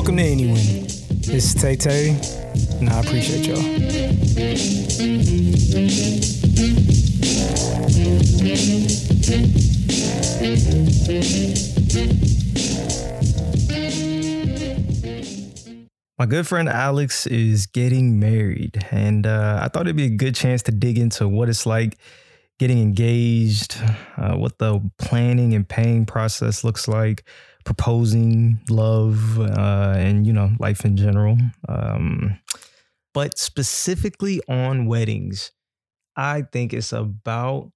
Welcome to Anywhen. This is Taye Taye, and I appreciate y'all. My good friend Alex is getting married, and uh, I thought it'd be a good chance to dig into what it's like getting engaged, uh, what the planning and paying process looks like, proposing, love, uh, and you know, life in general. Um, but specifically on weddings, I think it's about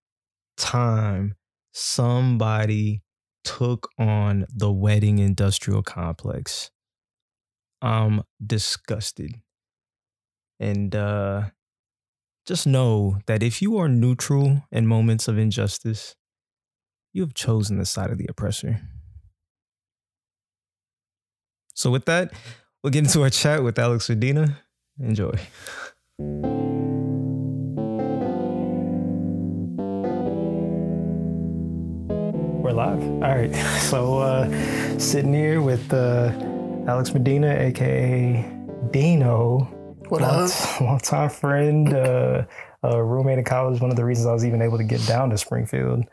time somebody took on the wedding industrial complex. I'm disgusted. And uh just know that if you are neutral in moments of injustice, you have chosen the side of the oppressor. So with that, we'll get into our chat with Alex Medina. Enjoy. We're live. All right. So uh sitting here with uh Alex Medina, aka Dino. What long, up? long time friend, uh, a roommate in college. One of the reasons I was even able to get down to Springfield.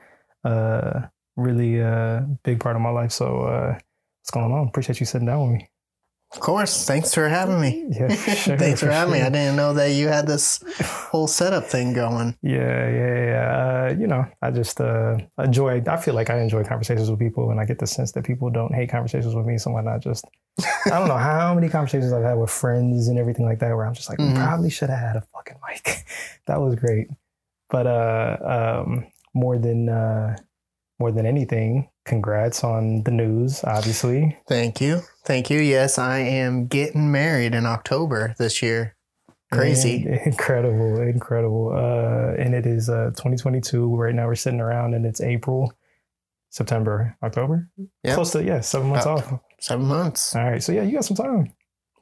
Uh, really uh, big part of my life. So uh, what's going on? Appreciate you sitting down with me. Of course. Thanks for having me. Yeah, sure, Thanks for, having me. I didn't know that you had this whole setup thing going. Yeah, yeah, yeah. Uh, you know, I just uh, enjoy. I feel like I enjoy conversations with people, and I get the sense that people don't hate conversations with me. So why not just? I don't know how many conversations I've had with friends and everything like that, where I'm just like, Mhm. probably should have had a fucking mic. that was great, but uh, um, more than uh, more than anything, congrats on the news. Obviously, Thank you. Thank you. Yes, I am getting married in October this year. Crazy. And incredible, incredible. Uh, and it is uh 2022 right now. We're sitting around, and it's April, September, October. Yep. Close to yeah, seven months Uh, off. Seven months. All right, so yeah, you got some time.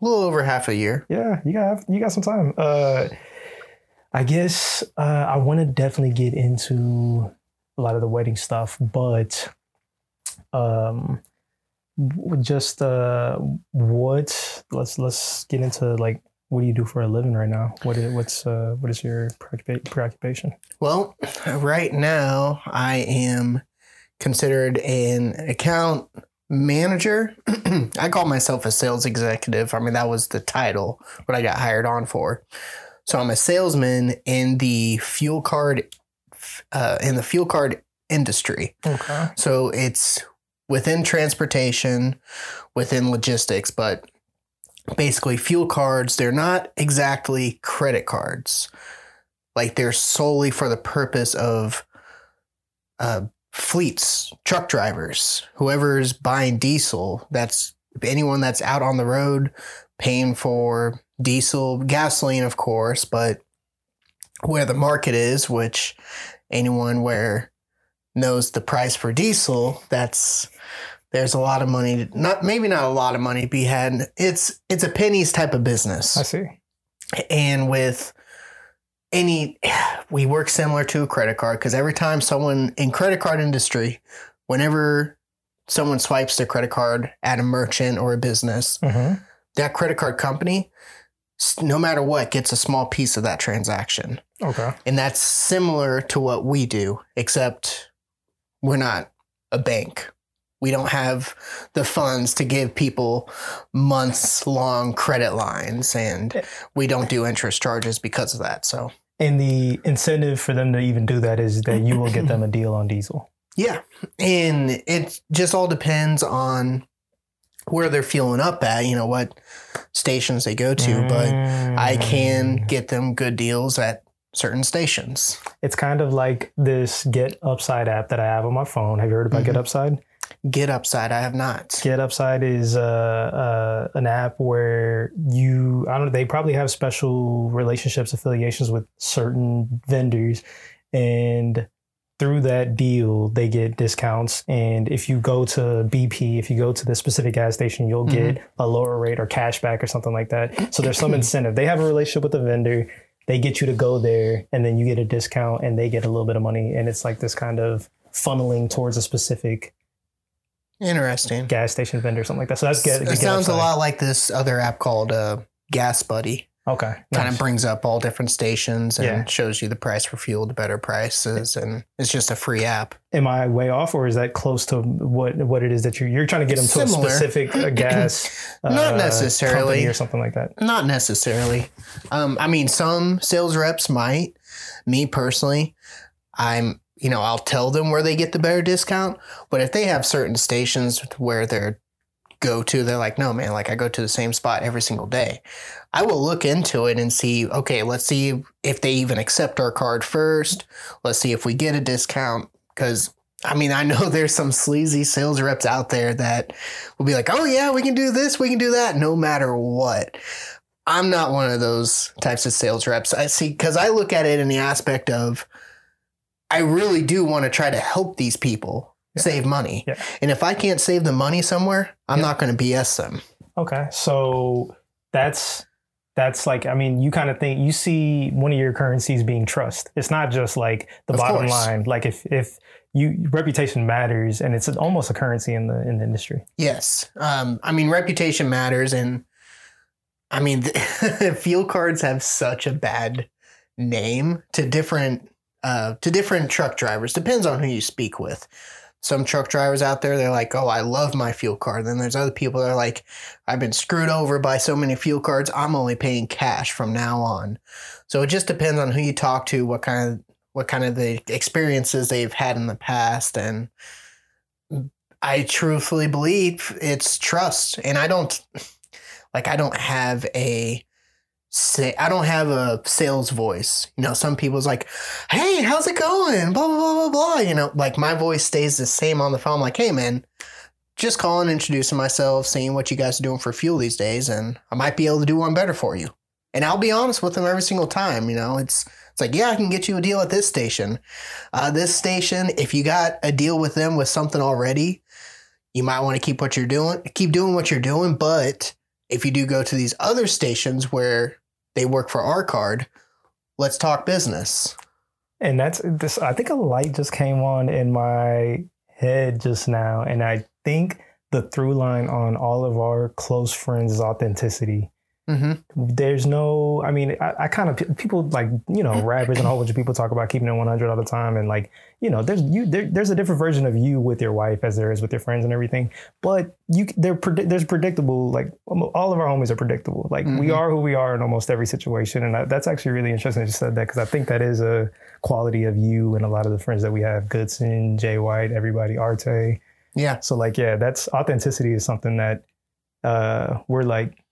A little over half a year. Yeah, you got you got some time. Uh, I guess uh, I want to definitely get into a lot of the wedding stuff, but um, just uh, what? Let's let's get into like what do you do for a living right now? What is what's uh, what is your preoccupation? Well, right now I am considered an account manager. I call myself a sales executive. I mean, that was the title, what I got hired on for. So I'm a salesman in the fuel card, uh, in the fuel card industry. Okay. So it's within transportation, within logistics, but basically fuel cards, they're not exactly credit cards. Like they're solely for the purpose of uh, fleets, truck drivers, whoever's buying diesel, that's anyone that's out on the road paying for diesel, gasoline, of course, but where the market is, which anyone where knows the price for diesel, that's there's a lot of money. Not maybe not a lot of money to be had. It's it's a pennies type of business I see. and with any we work similar to a credit card because every time someone in credit card industry whenever someone swipes their credit card at a merchant or a business Mm-hmm. that credit card company no matter what gets a small piece of that transaction Okay. and that's similar to what we do except we're not a bank we don't have the funds to give people months long credit lines and we don't do interest charges because of that so And the incentive for them to even do that is that you will get them a deal on diesel. Yeah. And it just all depends on where they're fueling up at, you know, what stations they go to. But I can Mm. get them good deals at certain stations. It's kind of like this Get Upside app that I have on my phone. Have you heard about Get Mhm. Upside? Get Upside, I have not. Get Upside is uh, uh, an app where you, I don't know, they probably have special relationships, affiliations with certain vendors. And through that deal, they get discounts. And if you go to BP, if you go to the specific gas station, you'll get a lower rate or cash back or something like that. So there's some incentive. They have a relationship with the vendor. They get you to go there and then you get a discount and they get a little bit of money. And it's like this kind of funneling towards a specific Interesting. gas station vendor, something like that. So that's get. It sounds a lot like this other app called uh, Gas Buddy. Okay, Kind of brings up all different stations and Yeah. shows you the price for fuel, the better prices, and it's just a free app. Am I way off, or is that close to what what it is that you're you're trying to get them to Similar. a specific uh, gas? Not uh, necessarily. or something like that. Not necessarily. Um, I mean, some sales reps might. Me personally, I'm, you know, I'll tell them where they get the better discount. But if they have certain stations where they're go to, they're like, no, man, like I go to the same spot every single day. I will look into it and see, okay, let's see if they even accept our card first. Let's see if we get a discount. Because, I mean, I know there's some sleazy sales reps out there that will be like, oh, yeah, we can do this, we can do that, no matter what. I'm not one of those types of sales reps. I see, because I look at it in the aspect of, I really do want to try to help these people Yeah. save money. Yeah. And if I can't save the money somewhere, I'm Yeah. not going to BS them. Okay, so that's that's like I mean, you kind of think you see one of your currencies being trust. It's not just like the Of bottom course. line. Like if if you reputation matters, and it's almost a currency in the in the industry. Yes. Um, I mean, reputation matters. And I mean, fuel cards have such a bad name to different uh, to different truck drivers. Depends on who you speak with. Some truck drivers out there, they're like, "Oh, I love my fuel card." Then there's other people that are like, "I've been screwed over by so many fuel cards. I'm only paying cash from now on." So it just depends on who you talk to, what kind of what kind of the experiences they've had in the past, and I truthfully believe it's trust, and I don't like I don't have a say I don't have a sales voice. You know, some people's like, "Hey, how's it going?" Blah blah blah blah blah. You know, like my voice stays the same on the phone. I'm like, "Hey, man." Just calling, introducing myself, seeing what you guys are doing for fuel these days, and I might be able to do one better for you. And I'll be honest with them every single time. You know, it's it's like, yeah, I can get you a deal at this station. Uh, this station, if you got a deal with them with something already, you might want to keep what you're doing, keep doing what you're doing. But if you do go to these other stations where they work for our card, let's talk business. And that's this. I think a light just came on in my head just now, and I think the through line on all of our close friends is authenticity. Mm-hmm. There's no, I mean, I, I kind of people like you know rappers and a whole bunch of people talk about keeping it 100 all the time, and like you know, there's you there, there's a different version of you with your wife as there is with your friends and everything. But you, they're predi- there's predictable. Like all of our homies are predictable. Like we Mhm. are who we are in almost every situation, and I, that's actually really interesting that you said that because I think that is a quality of you and a lot of the friends that we have. Goodson, Jay White, everybody, Arte. Yeah. So like, yeah, that's authenticity is something that uh, we're like.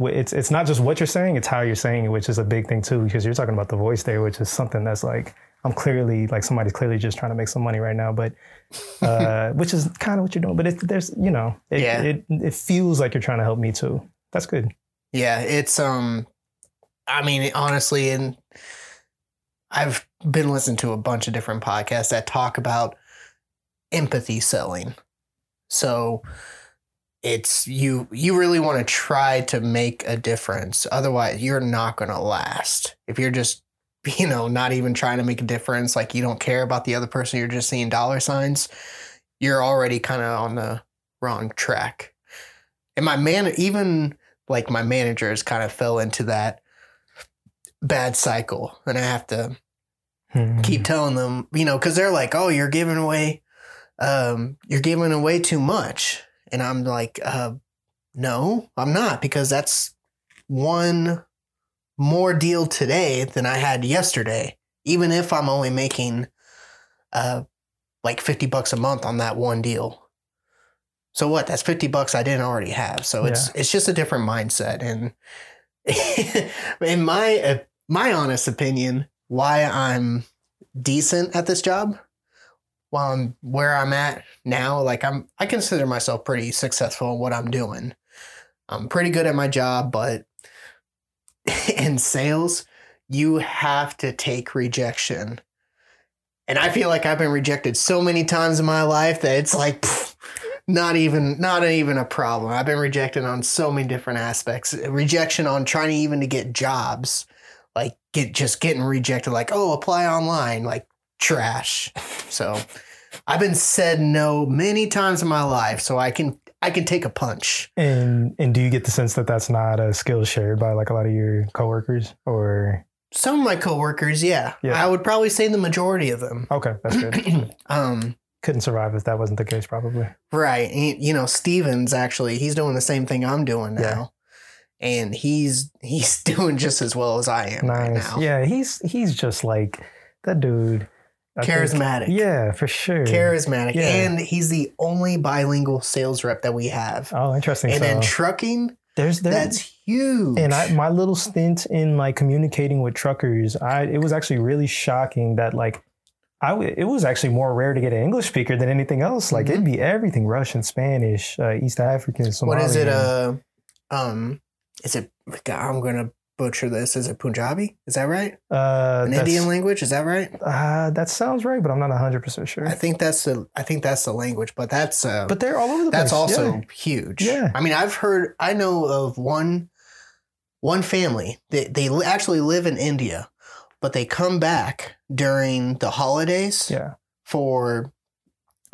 It's it's not just what you're saying; it's how you're saying it, which is a big thing too. Because you're talking about the voice there, which is something that's like I'm clearly like somebody's clearly just trying to make some money right now, but uh, which is kind of what you're doing. But it, there's you know, it, Yeah. it it feels like you're trying to help me too. That's good. Yeah, it's um I mean honestly and I've been listening to a bunch of different podcasts that talk about empathy selling. So it's you you really want to try to make a difference. Otherwise, you're not going to last. If you're just you know, not even trying to make a difference, like you don't care about the other person, you're just seeing dollar signs, you're already kind of on the wrong track. And my man even like my managers kind of fell into that bad cycle and i have to Hmm. keep telling them you know because they're like oh you're giving away um you're giving away too much and i'm like uh no i'm not because that's one more deal today than i had yesterday. Even if i'm only making uh like 50 bucks a month on that one deal. So what? That's 50 bucks i didn't already have. So it's it's just a different mindset. And in my uh, my honest opinion why i'm decent at this job while i'm where i'm at now like i'm i consider myself pretty successful in what i'm doing. I'm pretty good at my job but in sales you have to take rejection. And i feel like i've been rejected so many times in my life that it's like pff, not even not even a problem. I've been rejected on so many different aspects. Rejection on trying even to get jobs like get just getting rejected like oh apply online like trash so I've been said no many times in my life, so I can I can take a punch. And and do you get the sense that that's not a skill shared by like a lot of your coworkers or Some of my coworkers, yeah, Yeah. I would probably say the majority of them. okay, that's good. um, Couldn't survive if that wasn't the case, probably. right. And, you know, Steven's actually he's doing the same thing I'm doing now. Yeah. And he's he's doing just as well as I am right now. Yeah, he's he's just like that dude. I think- Charismatic. yeah, for sure. Charismatic. Yeah. And he's the only bilingual sales rep that we have. Oh, interesting. and so then trucking, there's there's that's huge. and I my little stint in like communicating with truckers, I it was actually really shocking that like I w- it was actually more rare to get an English speaker than anything else. Like it'd be everything Russian, Spanish, uh, East African, Somalian. what is it? Uh, um, is it? God, I'm gonna butcher this. Is it Punjabi? Is that right? uh, An Indian language? Is that right? Uh, that sounds right, but I'm not 100 percent sure. I think that's the. I think that's the language, but that's. Uh, but they're all over the that's place. That's also Yeah. huge. Yeah. I mean, I've heard. I know of one. One family. They they actually live in India, but they come back during the holidays. yeah. for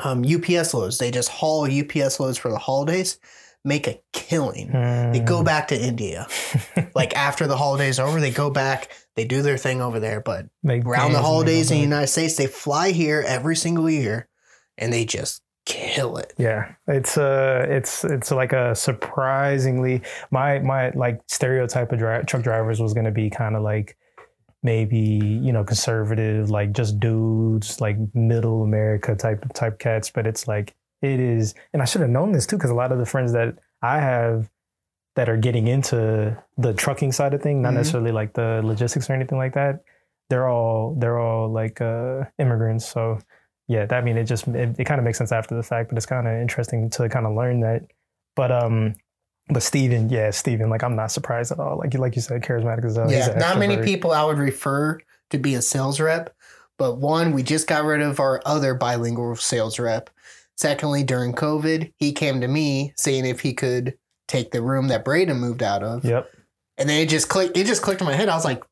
um, UPS loads. They just haul UPS loads for the holidays, make a killing. They go Mm. back to India. Like after the holidays are over, they go back, they do their thing over there. But Make around the holidays in the. United States, they fly here every single year and they just kill it. Yeah, it's uh, it's it's like a surprisingly my my like stereotype of dri- truck drivers was gonna be kind of like maybe you know conservative, like just dudes, like middle America type type cats. But it's like it is, and I should have known this too because a lot of the friends that I have that are getting into the trucking side of thing, not Mhm. necessarily like the logistics or anything like that. They're all they're all like uh, immigrants, so yeah, that I mean it just it, it kind of makes sense after the fact, but it's kind of interesting to kind of learn that. But um, but Steven, yeah, Steven, like I'm not surprised at all. Like you like you said, charismatic as hell. He's yeah, an not many people I would refer to be a sales rep, but one, we just got rid of our other bilingual sales rep. Secondly, during COVID, he came to me saying if he could take the room that Braden moved out of. Yep. And then it just clicked it just clicked in my head. I was like,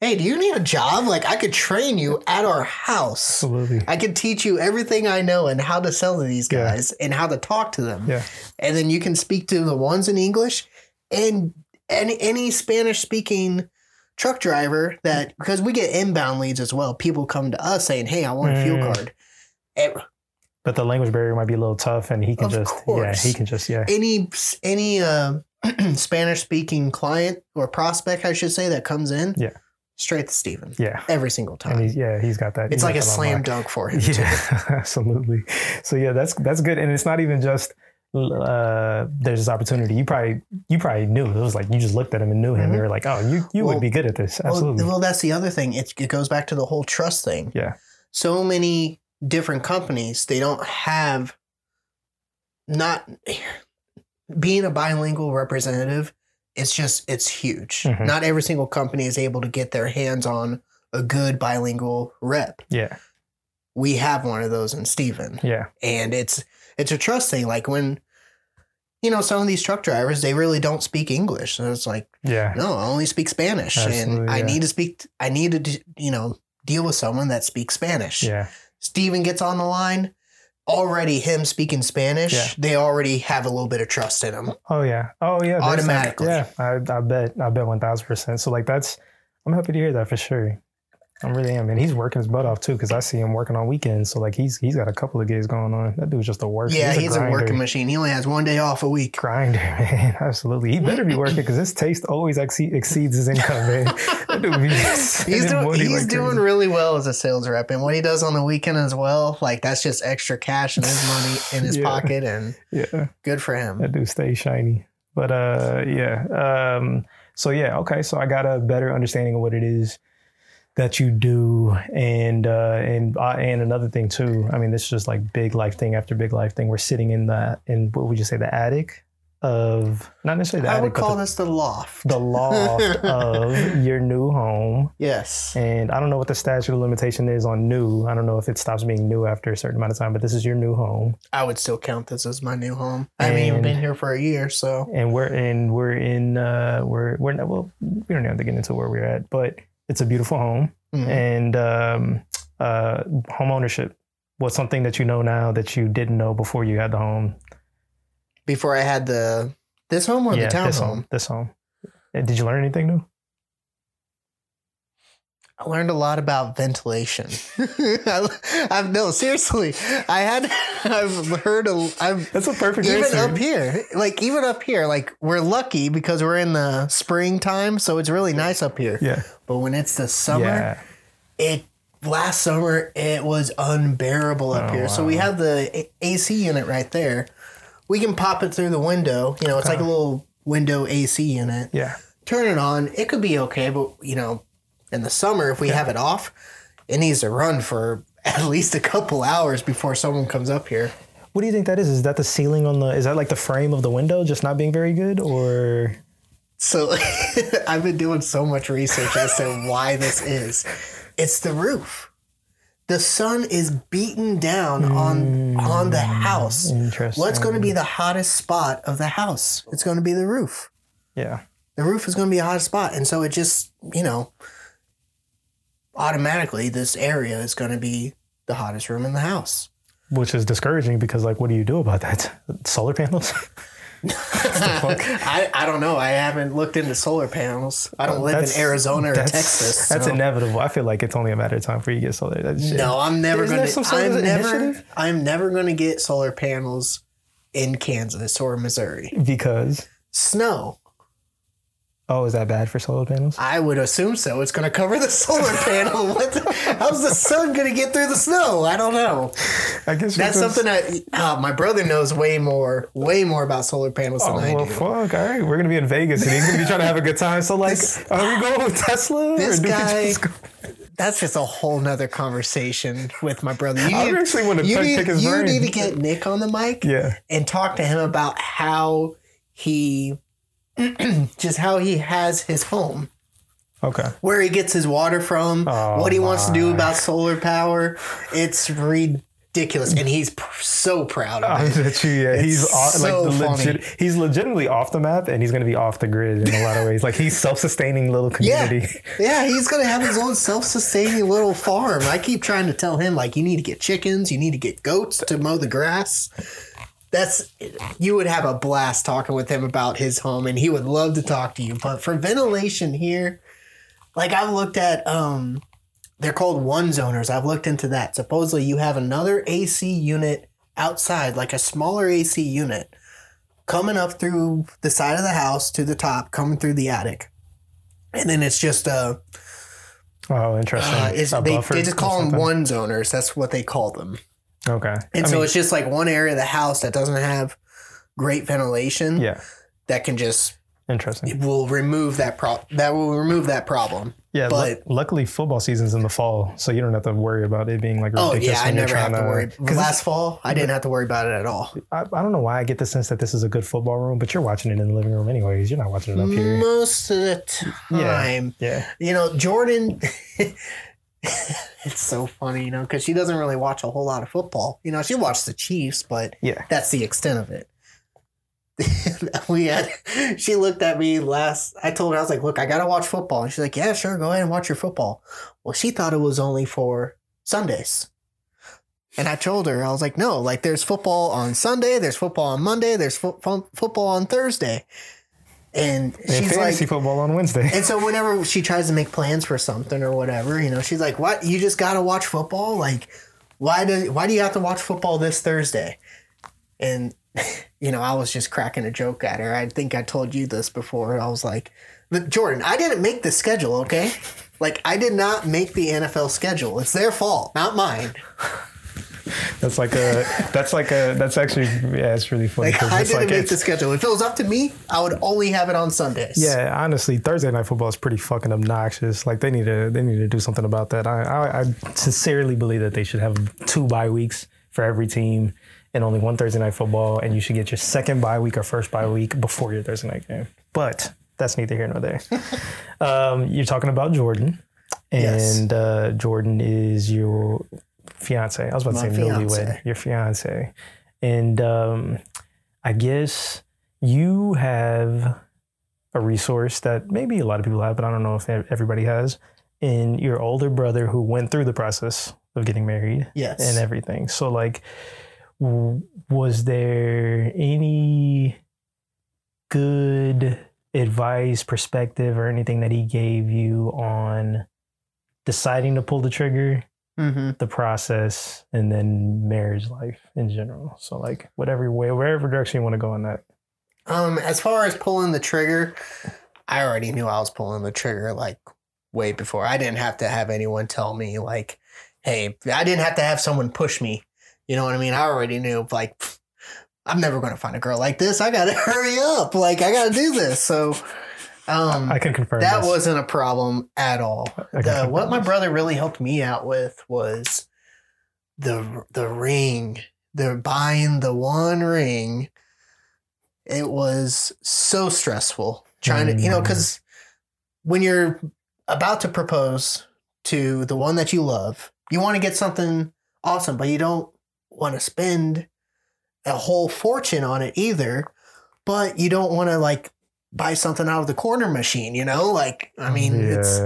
hey, do you need a job? Like I could train you at our house. Absolutely. I could teach you everything I know and how to sell to these Yeah. guys and how to talk to them. Yeah. And then you can speak to the ones in English and any any Spanish speaking truck driver that because we get inbound leads as well. People come to us saying, Hey, I want a fuel Mm. card. Eh, But the language barrier might be a little tough, and he can Of just course. yeah, he can just yeah. Any any uh, Spanish speaking client or prospect, I should say, that comes in, Yeah. straight to Steven. Yeah. Every single time. he's yeah, he's got that. It's like a slam lock. dunk for him. Yeah, absolutely. So yeah, that's that's good, and it's not even just uh, there's this opportunity. You probably you probably knew it was like you just looked at him and knew him. Mhm. You were like, oh, you you Well- would be good at this. Well, Absolutely. well, that's the other thing. It, it goes back to the whole trust thing. Yeah. So many different companies, they don't have not being a bilingual representative. It's just it's huge. Mhm. Not every single company is able to get their hands on a good bilingual rep. yeah, We have one of those in Steven. yeah, and it's it's a trust thing. Like when you know some of these truck drivers, they really don't speak English, and it's like yeah, no, I only speak Spanish, Absolutely, and I yeah. need to speak. I need to you know deal with someone that speaks Spanish. yeah. Steven gets on the line. Already, him speaking Spanish, Yeah. they already have a little bit of trust in him. Oh yeah, oh yeah. like- Automatically. yeah, I, I bet, I bet one thousand percent. So like that's, I'm happy to hear that for sure. I really am, and he's working his butt off too because I see him working on weekends. So like he's he's got a couple of gigs going on. That dude's just a worker. Yeah, he's, a, grinder. working machine. He only has one day off a week. grinder, man. Absolutely. He better be working because his taste always exceed, exceeds his income, man. That dude He's doing he's like doing really well as a sales rep, and what he does on the weekend as well, like that's just extra cash in his money in his Yeah. pocket, and Yeah, good for him. that dude stays shiny. But uh, yeah. Um, so yeah, okay. So I got a better understanding of what it is that you do, and uh, and uh, and another thing too. I mean, this is just like big life thing after big life thing. We're sitting in the in what would you say the attic of not necessarily the attic. I attic, would call the, this the loft. the loft of your new home. yes. And I don't know what the statute of limitation is on new. I don't know if it stops being new after a certain amount of time, but this is your new home. I would still count this as my new home. I haven't even been here for a year, so And we're in we're in uh we're we're not well we don't have to get into where we're at, but it's a beautiful home mhm. and um uh home ownership. What's something that you know now that you didn't know before you had the home? Before I had the this home or the this townhome, home. This home. Uh, Did you learn anything new? I learned a lot about ventilation. I, I've no seriously. I had I've heard a I've That's a perfect even answer. up here, like even up here, like we're lucky because we're in the springtime, so it's really nice up here. yeah. But when it's the summer, Yeah. it last summer it was unbearable up Oh, here. So we have the AC unit right there. We can pop it through the window. You know, it's like a little window AC unit. Yeah. Turn it on. It could be okay, but you know, in the summer if we have it off, it needs to run for at least a couple hours before someone comes up here. What do you think that is? Is that the ceiling on the? Is that like the frame of the window just not being very good, or So I've been doing so much research as to why this is. It's the roof. The sun is beaten down on hmm. on the house. interesting? What's going to be the hottest spot of the house? It's going to be the roof. Yeah. The roof is going to be a hot spot, and so it just you know automatically this area is going to be the hottest room in the house. Which is discouraging because, like, what do you do about that? Solar panels? I, I don't know. I haven't looked into solar panels. I don't live in Arizona or Texas. That's so- inevitable. I feel like it's only a matter of time for you to get solar. No, I'm never going to. some sort of I'm never. initiative? I'm never going to get solar panels in Kansas or Missouri. Because Snow. Oh, is that bad for solar panels? I would assume so. It's going to cover the solar panel. What the, how's the sun going to get through the snow? I don't know. I guess That's something that uh, my brother knows way more, way more about solar panels than Oh, I well, do. fuck. All right, we're gonna be in Vegas, and he's gonna be trying to have a good time. So, like, This- are we going with Tesla? this guy- That's just a whole nother conversation with my brother. You I need, actually want to you pick need, his you brain. need to get Nick on the mic. yeah, and talk to him about how he just how he has his home okay. where he gets his water from Oh, what he wants to do about solar power it's ridiculous and he's p- so proud of it bet you, yeah, he's off, so like funny. legit. He's legitimately off the map, and he's gonna be off the grid in a lot of ways. Like he's self-sustaining little yeah community. yeah he's gonna have his own self-sustaining little farm i keep trying to tell him like you need to get chickens you need to get goats to mow the grass that's you would have a blast talking with him about his home and he would love to talk to you. But for ventilation here like i've looked at um they're called one zoners. I've looked into that. Supposedly you have another ac unit outside like a smaller ac unit coming up through the side of the house to the top coming through the attic. And then it's just a Oh, interesting. uh, it's, A they, they just call them one zoners. That's what they call them Okay, and I so mean, it's just like one area of the house that doesn't have great ventilation yeah, that can just interesting. It will remove that pro that will remove that problem. Yeah, but- lu- luckily football season's in the fall, so you don't have to worry about it being like Oh ridiculous. yeah, I never have trying to worry. 'cause Last fall, I didn't have to worry about it at all. I, I don't know why I get the sense that this is a good football room, but you're watching it in the living room anyways. You're not watching it up here. Most of the time, Yeah, you know, Jordan. it's so funny, you know, because she doesn't really watch a whole lot of football. You know, she watched the Chiefs, but yeah. that's the extent of it. we had she looked at me last I told her I was like, look, I gotta watch football. And she's like, Yeah, sure, go ahead and watch your football. Well, she thought it was only for Sundays. And I told her, I was like, no, like there's football on Sunday, there's football on Monday, there's fo- fo- football on Thursday. And she's fantasy like, football on Wednesday. and so whenever she tries to make plans for something or whatever, you know, she's like, "What? You just got to watch football? Like, why do why do you have to watch football this Thursday?" And you know, I was just cracking a joke at her. I think I told you this before. I was like, Jordan, I didn't make the schedule, okay? Like, I did not make the NFL schedule. It's their fault, not mine. That's like a. That's like a. That's actually. Yeah, it's really funny. Like, I didn't like make the schedule. If it was up to me, I would only have it on Sundays. Yeah, honestly, Thursday night football is pretty fucking obnoxious. Like they need to they need to do something about that. I I, I sincerely believe that they should have two bye weeks for every team and only one Thursday night football, and you should get your second bye week or first bye week before your Thursday night game. But that's neither here nor there. um, you're talking about Jordan, Yes. and uh, Jordan is your fiance. I was about to My say newlywed. Your fiance, and um, I guess you have a resource that maybe a lot of people have, but I don't know if everybody has. In your older brother who went through the process of getting married Yes. and everything. So like, w- was there any good advice, perspective, or anything that he gave you on deciding to pull the trigger, mm-hmm. the process, and then marriage life in general? So like, whatever way, wherever direction you want to go on that. Um, as far as pulling the trigger, I already knew I was pulling the trigger like way before. I didn't have to have anyone tell me like, "Hey," I didn't have to have someone push me. You know what I mean? I already knew like, I'm never going to find a girl like this. I got to hurry up. Like, I got to do this. So, um, I can confirm that this. wasn't a problem at all. The, what my brother really helped me out with was the the ring. They're buying the one ring. It was so stressful trying to, you know, Mm. because when you're about to propose to the one that you love, you want to get something awesome, but you don't want to spend a whole fortune on it either. But you don't want to like buy something out of the corner machine, you know? Like, I mean, it's,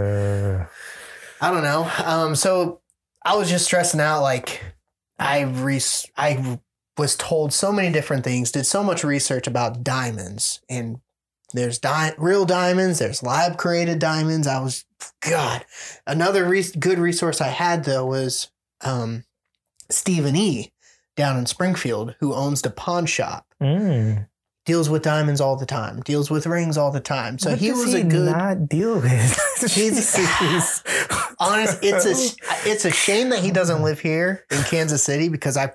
I don't know. Um, so I was just stressing out. Like I re- I was told so many different things. Did so much research about diamonds, and there's di- real diamonds. There's lab created diamonds. I was God. Another re- good resource I had though was um, Stephen E. down in Springfield, who owns the pawn shop. Mm. Deals with diamonds all the time. Deals with rings all the time. So What he was a good. not deal with. He's- honest it's a it's a shame that he doesn't live here in Kansas City because I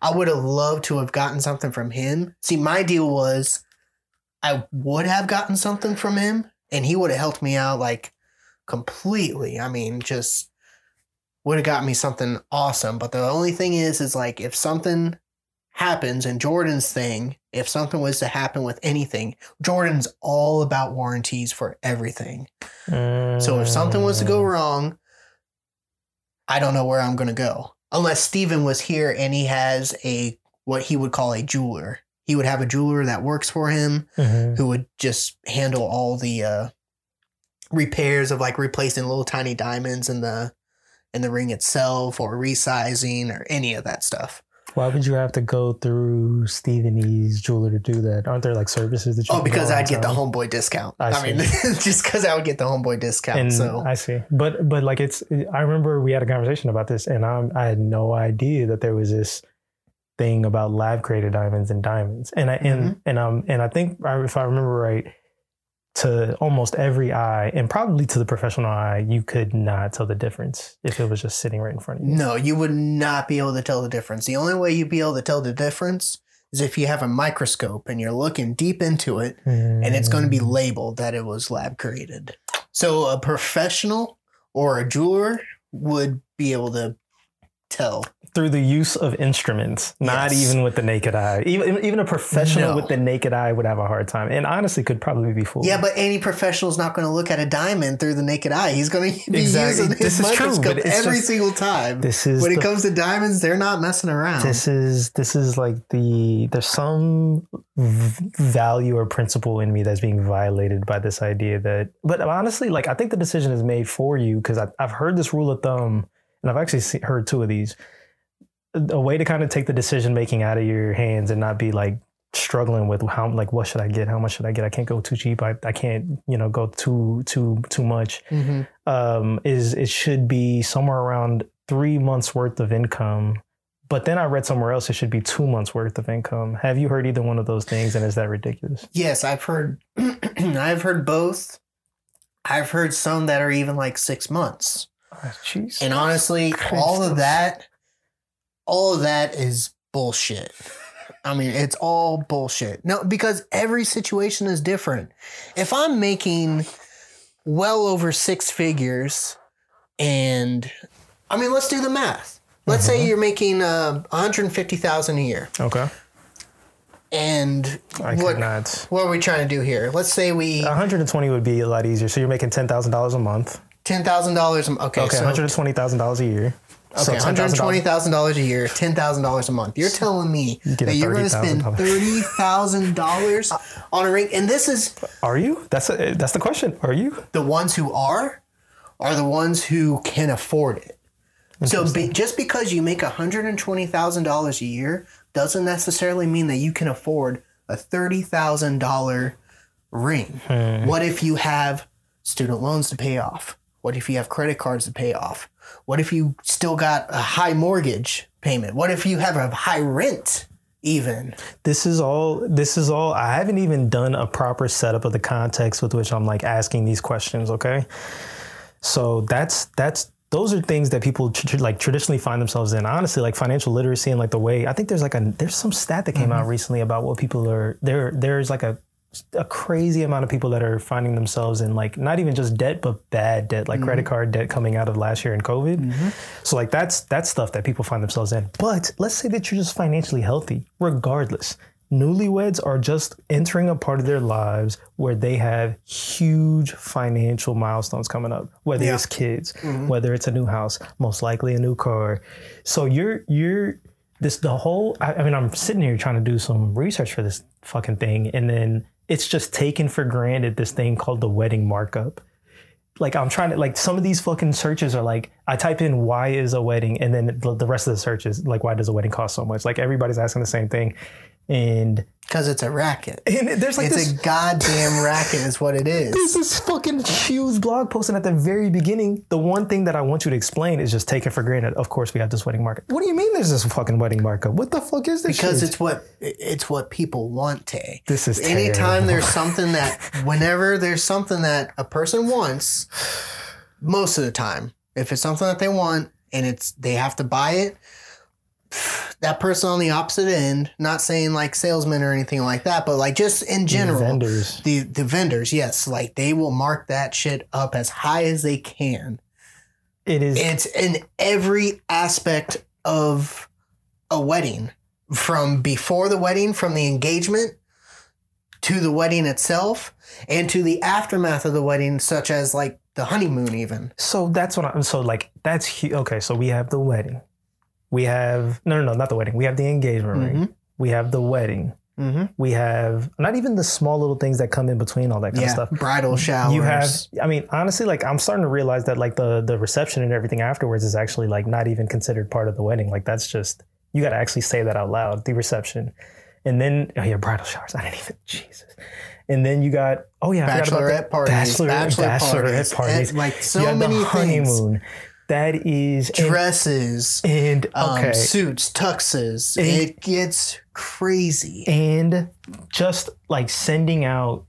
I would have loved to have gotten something from him. See, my deal was I would have gotten something from him and he would have helped me out like completely. I mean, just would have got me something awesome. But the only thing is is like if something happens and Jordan's thing, if something was to happen with anything, Jordan's all about warranties for everything. So if something was to go Mm. wrong, I don't know where I'm going to go. Unless Steven was here and he has a what he would call a jeweler. He would have a jeweler that works for him Mhm. who would just handle all the uh, repairs of like replacing little tiny diamonds in the in the ring itself or resizing or any of that stuff. Why would you have to go through Stephen E's jeweler to do that? Aren't there like services that you? Oh, because I'd get the homeboy discount. I I, mean, just because I would get the homeboy discount. And so I see, but but like it's. I remember we had a conversation about this, and I I had no idea that there was this thing about lab created diamonds and diamonds, and I and Mm-hmm. and um and I think if I remember right, to almost every eye, and probably to the professional eye, you could not tell the difference if it was just sitting right in front of you. No, you would not be able to tell the difference. The only way you'd be able to tell the difference is if you have a microscope and you're looking deep into it and it's going to be Mm. labeled that it was lab created. So a professional or a jeweler would be able to tell. through the use of instruments, not Yes. even with the naked eye. Even even a professional No. with the naked eye would have a hard time, and honestly, could probably be fooled. Yeah, but any professional is not going to look at a diamond through the naked eye. He's going to be Exactly. using his true, microscope but every just- single time. this is when it comes to diamonds, they're not messing around. this is this is like the there's some v- value or principle in me that's being violated by this idea that. But honestly, like I think the decision is made for you because I've heard this rule of thumb, and I've actually see, heard two of these. A way to kind of take the decision making out of your hands and not be like struggling with how like what should I get? How much should I get? I can't go too cheap. I, I can't you know go too too too much. Mhm. Um, is it should be somewhere around three months worth of income. But then I read somewhere else it should be two months worth of income. Have you heard either one of those things? And is that ridiculous? Yes, I've heard. I've heard both. I've heard some that are even like six months. Jeez. And honestly, all of that, all of that is bullshit. I mean, it's all bullshit. No, because every situation is different. If I'm making well over six figures, and I mean, let's do the math. Let's say you're making uh, 150,000 a year, Okay. and I what could not. what are we trying to do here? Let's say we 120 would be a lot easier. So you're making ten thousand dollars a month. Ten thousand dollars. Okay, Okay, so 120 thousand dollars a year. So Okay, $10,000 hundred twenty thousand dollars a year, ten thousand dollars a month. You're telling me get that you're going to spend $30,000. thirty thousand dollars on a ring, and this is Are you? That's a, that's the question. Are you? the ones who are, are the ones who can afford it. So be, just because you make $120,000 a year doesn't necessarily mean that you can afford a $30,000 ring. Hmm. What if you have student loans to pay off? What if you have credit cards to pay off? What if you still got a high mortgage payment? What if you have a high rent even? this is all this is all i haven't even done a proper setup of the context with which i'm like asking these questions okay so that's that's those are things that people tr- like traditionally find themselves in honestly like financial literacy and like the way i think there's like a there's some stat that came out mm-hmm. recently about what people are there there's like a a crazy amount of people that are finding themselves in like not even just debt but bad debt like credit mm-hmm. card debt coming out of last year in covid. Mm-hmm. So like that's that's stuff that people find themselves in. But let's say that you're just financially healthy regardless. Newlyweds are just entering a part of their lives where they have huge financial milestones coming up whether Yeah. it's kids mm-hmm. whether it's a new house most likely a new car. So you're you're this the whole I, I mean i'm sitting here trying to do some research for this fucking thing and then it's just taken for granted this thing called the wedding markup. Like i'm trying to like some of these fucking searches are like i type in why is a wedding and then the, the rest of the searches like why does a wedding cost so much? Like everybody's asking the same thing and, Because it's a racket. and there's like It's this a goddamn racket, is what it is. there's is. this fucking huge blog post, and at the very beginning, the one thing that I want you to explain is just taken for granted. Of course, we have this wedding market. What do you mean? There's this fucking wedding markup? What the fuck is this? Because shit? it's what it's what people want, Taye. This is anytime terrible. there's something that whenever there's something that a person wants, most of the time, if it's something that they want and it's they have to buy it, that person on the opposite end, not saying like salesmen or anything like that, but like just in general, vendors. the the vendors, yes, like they will mark that shit up as high as they can. It is. It's in every aspect of a wedding, from before the wedding, from the engagement to the wedding itself, and to the aftermath of the wedding, such as like the honeymoon, even. so that's what I'm. So like that's hu- okay. So we have the wedding. We have no, no, no, not the wedding. We have the engagement ring. We have the wedding. Mm-hmm. We have not even the small little things that come in between all that kind Yeah, of stuff. bridal showers. You have, I mean, honestly, like I'm starting to realize that like the the reception and everything afterwards is actually like not even considered part of the wedding. Like that's just you got to actually say that out loud. The reception, and then oh yeah, bridal showers. I didn't even Jesus. And then you got oh yeah, I forgot about bachelorette parties, bachelor, bachelor bachelorette parties, parties. and, like so many things. That is Dresses, and um, okay. suits, tuxes. And- it gets crazy. and just like sending out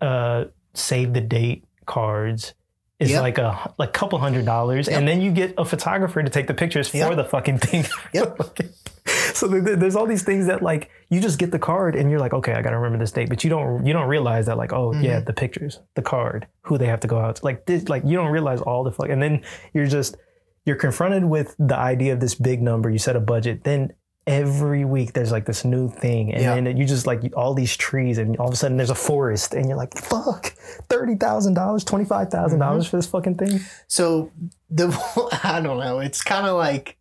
uh save the date cards is Yep. like a like couple hundred dollars Yep. and then you get a photographer to take the pictures for the fucking thing Yep. so there- there- there's all these things that like you just get the card and you're like okay i gotta remember this date but you don't you don't realize that like oh yeah Mm-hmm. the pictures the card who they have to go out to. like this like you don't realize all the fuck and then you're just you're confronted with the idea of this big number you set a budget then every week there's like this new thing and Yeah. then you just like all these trees and all of a sudden there's a forest and you're like fuck $30000 $25000 Mm-hmm. dollars for this fucking thing So the I don't know. It's kind of like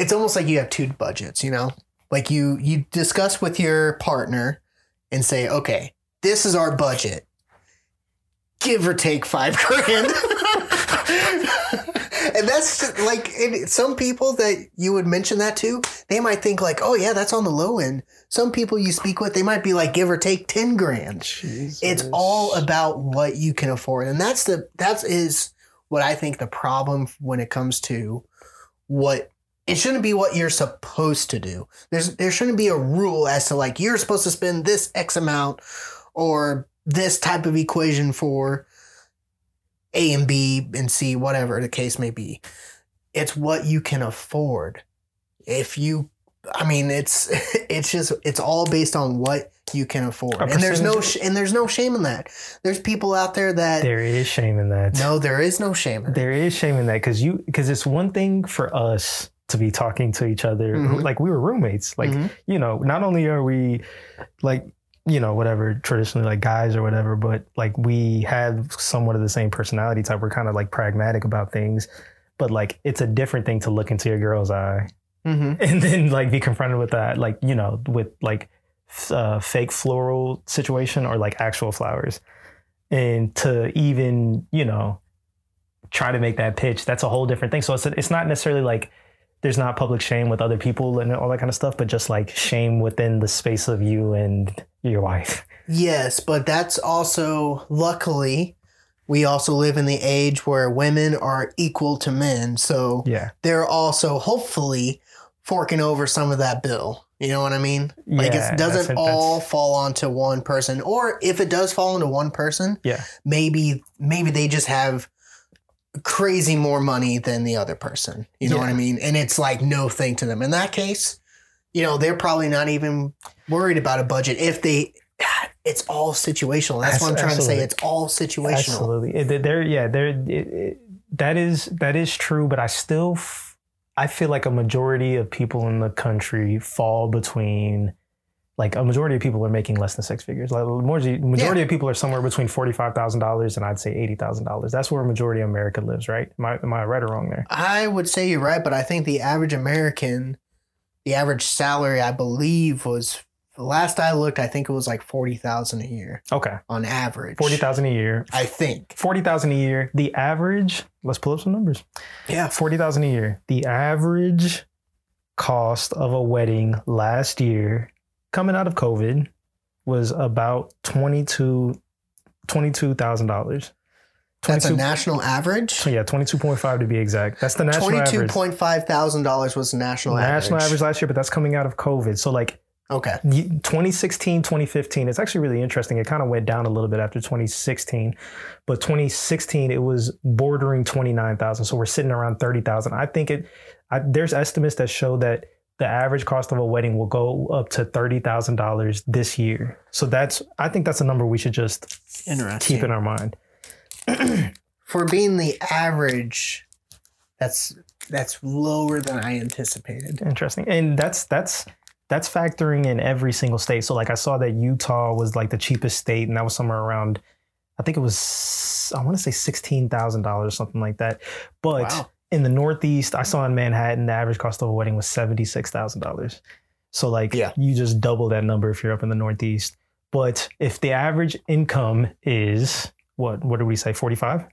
it's almost like you have two budgets. You know, like you you discuss with your partner and say, okay, this is our budget, give or take five grand. and that's just, like it, some people that you would mention that to, they might think like, oh yeah, that's on the low end. Some people you speak with, they might be like, give or take ten grand it's all about what you can afford and that's the that is what i think the problem when it comes to what it shouldn't be what you're supposed to do. There's there shouldn't be a rule as to like you're supposed to spend this x amount or this type of equation for a and b and c whatever the case may be. It's what you can afford. If you i mean it's it's just it's all based on what you can afford. And there's no sh- and there's no shame in that. There's people out there that there is shame in that. No there is no shame in that There is shame in that because you because it's one thing for us to be talking to each other Mhm. like we were roommates like Mhm. you know not only are we like you know whatever traditionally like guys or whatever but like we have somewhat of the same personality type we're kind of like pragmatic about things but like it's a different thing to look into your girl's eye Mhm. and then like be confronted with that like you know with like uh, fake floral situation or like actual flowers and to even you know try to make that pitch, that's a whole different thing. So it's it's not necessarily like there's not public shame with other people and all that kind of stuff, but just like shame within the space of you and your wife. Yes, but that's also luckily we also live in the age where women are equal to men. So Yeah. they're also hopefully forking over some of that bill. You know what I mean? Like Yeah, it doesn't that's- all fall onto one person. Or if it does fall into one person, Yeah. maybe maybe they just have crazy more money than the other person. You know what I mean? And it's like no thing to them. In that case, you know, they're probably not even worried about a budget if they it's all situational. That's what I'm trying to say. It's all situational. Absolutely. There, yeah, there. That is that is true, but I still, f- I feel like a majority of people in the country fall between, like a majority of people are making less than six figures. Like majority, majority of people are somewhere between forty five thousand dollars and I'd say eighty thousand dollars. That's where a majority of America lives, right? Am I, am I right or wrong there? I would say you're right, but I think the average American, the average salary, I believe, was the last I looked. I think it was like forty thousand a year Okay, on average. forty thousand a year. I think. Forty thousand a year. The average. Let's pull up some numbers. Yeah. forty thousand a year. The average cost of a wedding last year, coming out of COVID, was about twenty two, twenty two thousand dollars. That's a national average. yeah, twenty two point five to be exact. That's the national average. point five thousand dollars was the national, National average. average last year, but that's coming out of COVID. So like Okay. y- 2016, 2015, it's actually really interesting. It kind of went down a little bit after 2016, but 2016 it was bordering 29,000. So we're sitting around 30,000. I think it. I, there's estimates that show that the average cost of a wedding will go up to thirty thousand dollars this year. So that's. I think that's a number we should just keep in our mind. For being the average, that's that's lower than I anticipated. Interesting. And that's that's that's factoring in every single state. So like I saw that Utah was like the cheapest state and that was somewhere around I think it was I want to say sixteen thousand dollars, or something like that. But Wow. In the Northeast, I saw in Manhattan the average cost of a wedding was seventy six thousand dollars. So like Yeah. you just double that number if you're up in the Northeast. But if the average income is what what did we say, forty five?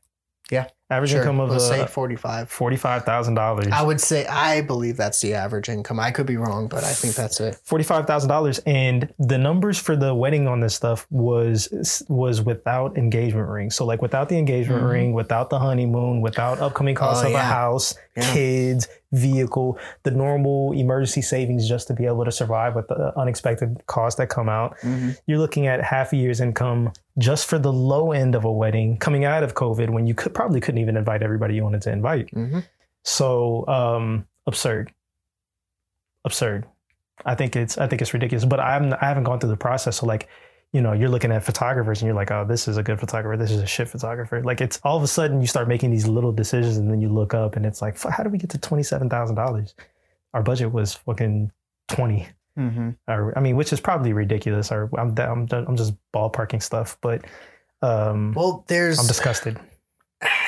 Yeah. Average Sure. income of Let's say uh, forty-five. forty five thousand dollars. I would say I believe that's the average income. I could be wrong, but I think that's it. forty-five thousand dollars, and the numbers for the wedding on this stuff was was without engagement ring. So like without the engagement Mhm. ring, without the honeymoon, without upcoming costs Oh, of a house, Yeah. kids, vehicle, the normal emergency savings just to be able to survive with the unexpected costs that come out. You're looking at half a year's income just for the low end of a wedding coming out of COVID when you could probably couldn't even invite everybody you wanted to invite. Mhm. So um, absurd, absurd. I think it's I think it's ridiculous. But I'm I haven't gone through the process. So like, you know, you're looking at photographers and you're like, oh, this is a good photographer. This is a shit photographer. Like it's all of a sudden you start making these little decisions and then you look up and it's like, how do we get to twenty seven thousand dollars? Our budget was fucking twenty. Mm-hmm. Or I mean, which is probably ridiculous. Or I'm I'm I'm just ballparking stuff. But um, Well, there's I'm disgusted.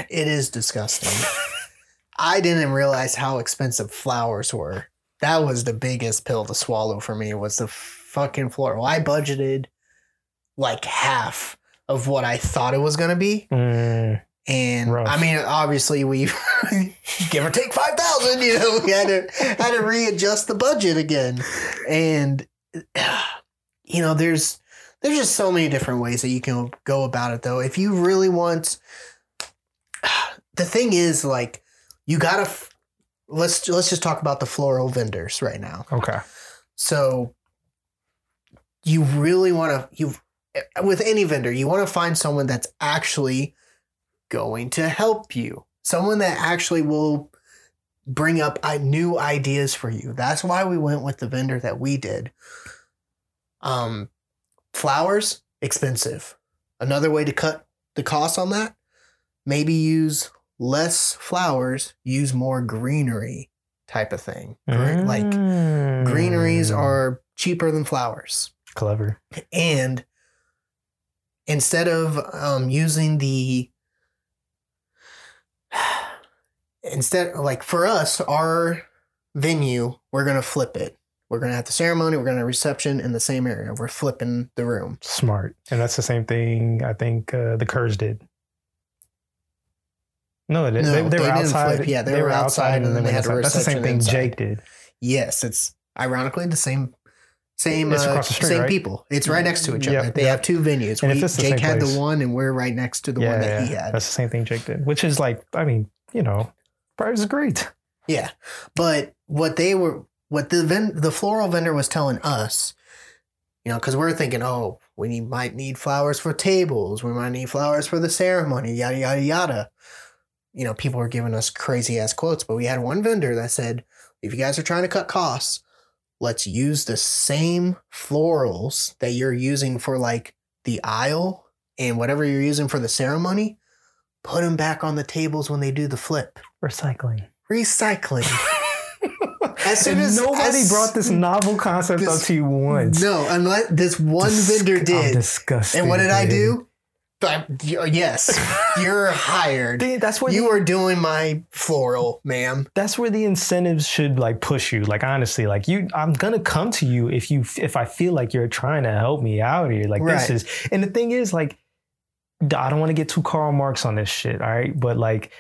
it is disgusting. I didn't realize how expensive flowers were. That was the biggest pill to swallow for me was the fucking floral. I budgeted like half of what I thought it was going to be. Mm, And Rough. I mean, obviously we give or take 5,000, you know, we had to, had to readjust the budget again. And, you know, there's, there's just so many different ways that you can go about it though. If you really want, the thing is like, you gotta, let's, let's just talk about the floral vendors right now. okay. So you really want to you with any vendor, you want to find someone that's actually going to help you. Someone that actually will bring up uh, new ideas for you. That's why we went with the vendor that we did. Um flowers expensive. Another way to cut the cost on that, maybe use less flowers, use more greenery type of thing. Gre- Like greeneries Mm. are cheaper than flowers clever. and instead of um, using the instead like for us our venue we're gonna flip it we're gonna have the ceremony we're gonna have reception in the same area we're flipping the room Smart. And that's the same thing I think uh, the Kurz did. No, they, No, they, they they were outside. flip. Yeah, they were outside and then they had a inside. That's the same thing inside. Jake did. Yes, it's ironically the same same It's uh, street, same right? people. It's right next to each other. Yep, they yep. have two venues. And We- it's Jake had place- the one, and we're right next to the yeah, one that yeah, he had. that's the same thing Jake did, which is like, I mean, you know, price is great. Yeah, but what they were, what the ven- the floral vendor was telling us, you know, because we're thinking, oh, we need, might need flowers for tables, we might need flowers for the ceremony, yada yada yada. You know, people were giving us crazy ass quotes, but we had one vendor that said, if you guys are trying to cut costs, let's use the same florals that you're using for like the aisle and whatever you're using for the ceremony. Put them back on the tables when they do the flip. Recycling. Recycling. As soon as nobody as- brought this novel concept this- up to you once. No, unless this one Dis- vendor I'm did. disgusted. And what did I do? I- y- yes, you're hired. That's where You the, are doing my floral, ma'am. that's where the incentives should like push you. Like honestly, like you, I'm gonna come to you if you if I feel like you're trying to help me out here. Like Right. this is, and the thing is, like, I don't want to get too Karl Marx on this shit. All right, but like,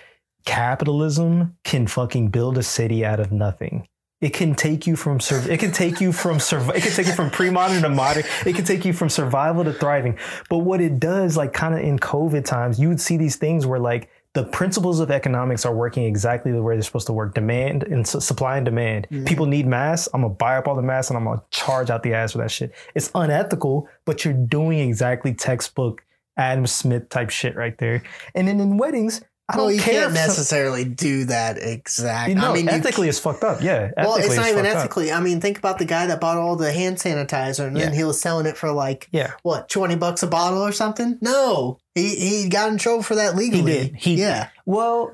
capitalism can fucking build a city out of nothing. It can take you from sur- it can take you from surv- it can take you from pre-modern to modern. It can take you from survival to thriving. But what it does, like kind of in COVID times, you would see these things where like the principles of economics are working exactly the way they're supposed to work. Demand and su- supply and demand. Mhm. People need masks. I'm gonna buy up all the masks and I'm gonna charge out the ass for that shit. It's unethical, but you're doing exactly textbook Adam Smith type shit right there. And then in weddings, I don't Well, you care can't some- necessarily do that exactly. no, I mean, you ethically, it's fucked up. Yeah. Well, it's not even fucked up. ethically. I mean, think about the guy that bought all the hand sanitizer and then he was selling it for like Yeah. what twenty bucks a bottle or something. No, he he got in trouble for that legally. He did. He- yeah. Well,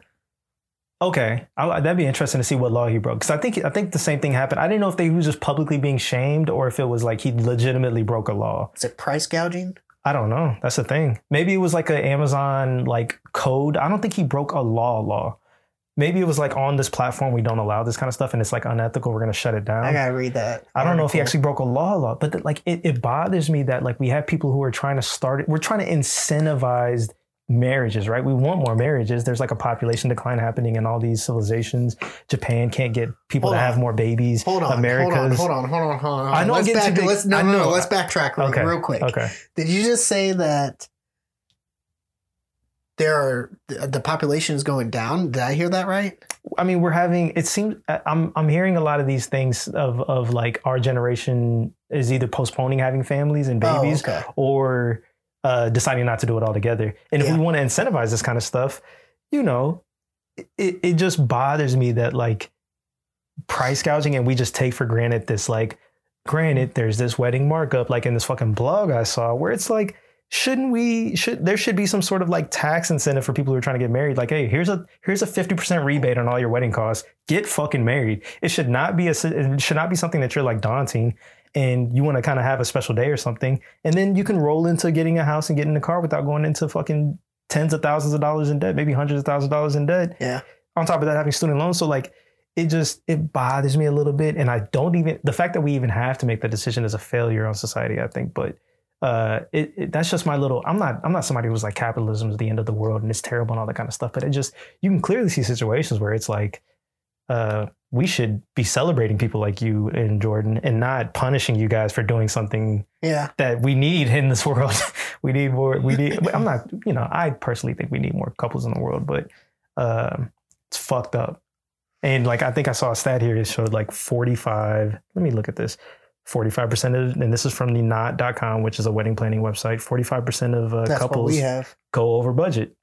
okay, I, that'd be interesting to see what law he broke. Because I think I think the same thing happened. I didn't know if they he was just publicly being shamed or if it was like he legitimately broke a law. Is it price gouging? I don't know. That's the thing. Maybe it was like an Amazon like code. I don't think he broke a law. Law. Maybe it was like on this platform we don't allow this kind of stuff and it's like unethical. We're gonna shut it down. I gotta read that. I don't know if he actually broke a law, law, but like it, it bothers me that like we have people who are trying to start it. We're trying to incentivize marriages, right? We want more marriages. There's like a population decline happening in all these civilizations. Japan can't get people Hold to on. have more babies. Hold on, America's hold on, hold on, hold on, hold on. I know let's back, big. let's no, no, no, let's backtrack real, Okay. real quick. Okay. Did you just say that there are the the population is going down? Did I hear that right? I mean, we're having. It seems I'm I'm hearing a lot of these things of of like our generation is either postponing having families and oh, babies, Oh, okay. or uh, deciding not to do it altogether. And if Yeah. we want to incentivize this kind of stuff, you know, it, it just bothers me that like price gouging and we just take for granted this like granted there's this wedding markup like in this fucking blog I saw where it's like shouldn't we should there should be some sort of like tax incentive for people who are trying to get married like hey here's a here's a 50% rebate on all your wedding costs get fucking married it should not be a it should not be something that you're like daunting and you want to kind of have a special day or something and then you can roll into getting a house and getting a car without going into fucking tens of thousands of dollars in debt maybe hundreds of thousands of dollars in debt Yeah. on top of that having student loans so like it just it bothers me a little bit and i don't even the fact that we even have to make the decision is a failure on society i think but uh it, it that's just my little i'm not i'm not somebody who's like capitalism is the end of the world and it's terrible and all that kind of stuff but it just you can clearly see situations where it's like uh we should be celebrating people like you and jordan and not punishing you guys for doing something Yeah. that we need in this world. we need more. We need. I'm not. You know, I personally think we need more couples in the world, but um, it's fucked up. And like, I think I saw a stat here that showed like 45. Let me look at this. 45% of, and this is from the knot.com, which is a wedding planning website. 45% of uh, couples we have. go over budget.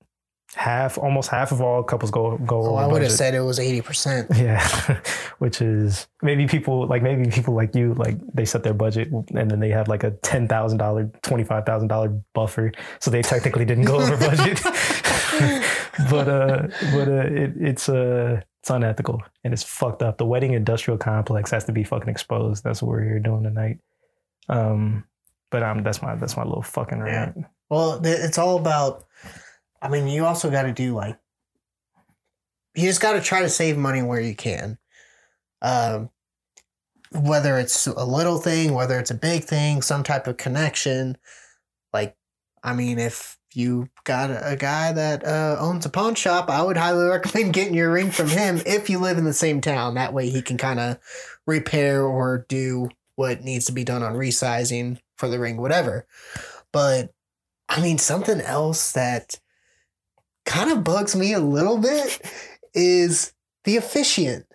Half, almost half of all couples go go Oh, over I would have said it was eighty percent. Yeah, which is maybe people like maybe people like you like they set their budget and then they have like a ten thousand dollar, twenty five thousand dollar buffer, so they technically didn't go over budget. but uh, but uh, it, it's uh, it's unethical and it's fucked up. The wedding industrial complex has to be fucking exposed. That's what we're here doing tonight. Um, but um, that's my that's my little fucking rant. Well, it's all about. I mean, you also got to do like. You just got to try to save money where you can. Um, whether it's a little thing, whether it's a big thing, some type of connection. Like, I mean, if you got a, guy that uh, owns a pawn shop, I would highly recommend getting your ring from him if you live in the same town. That way he can kind of repair or do what needs to be done on resizing for the ring, whatever. But I mean, something else that kind of bugs me a little bit is the officiant.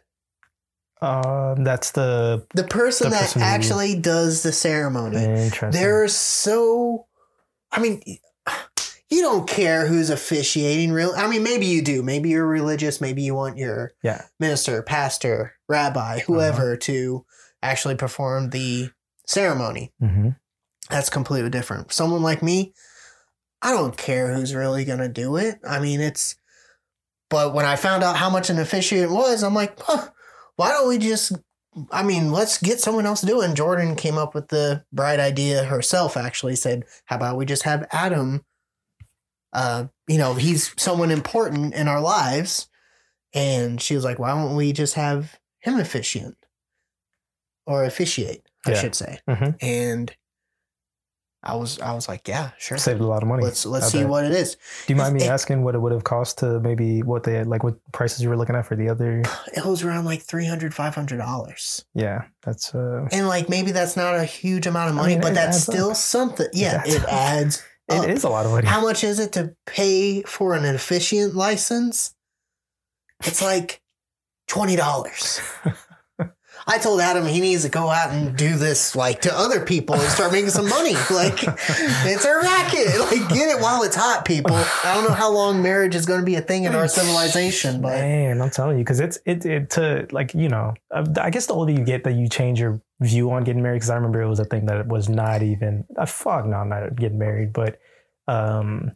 Um, that's the The person The that person who- actually does the ceremony. interesting. They're so. I mean, you don't care who's officiating. Real. I mean, maybe you do. Maybe you're religious. Maybe you want your Yeah. minister, pastor, rabbi, whoever to actually perform the ceremony. hmm That's completely different. Someone like me, I don't care who's really going to do it. I mean, it's. But when I found out how much an officiant was, I'm like, huh, why don't we just. I mean, let's get someone else doing. Jordan came up with the bright idea herself, actually said, how about we just have Adam? Uh, you know, he's someone important in our lives. And she was like, why don't we just have him officiant? Or officiate, I Yeah. should say hmm and I was I was like, yeah, sure. Saved a lot of money. Let's let's I see bet. what it is. Do you mind me it- asking what it would have cost to maybe what they like what prices you were looking at for the other? It was around like 300 500 dollars. Yeah, that's uh, And like maybe that's not a huge amount of I money, mean, but that's still up. something. Yeah, adds it adds. it is a lot of money. How much is it to pay for an officiant license? It's like twenty dollars. I told Adam he needs to go out and do this like to other people and start making some money. Like it's a racket. Like get it while it's hot, people. I don't know how long marriage is going to be a thing in our civilization, but Man, I'm telling you, because it's it it to like you know, uh, I guess the older you get, that you change your view on getting married. Because I remember it was a thing that was not even a fuck. No, I'm not getting married, but um,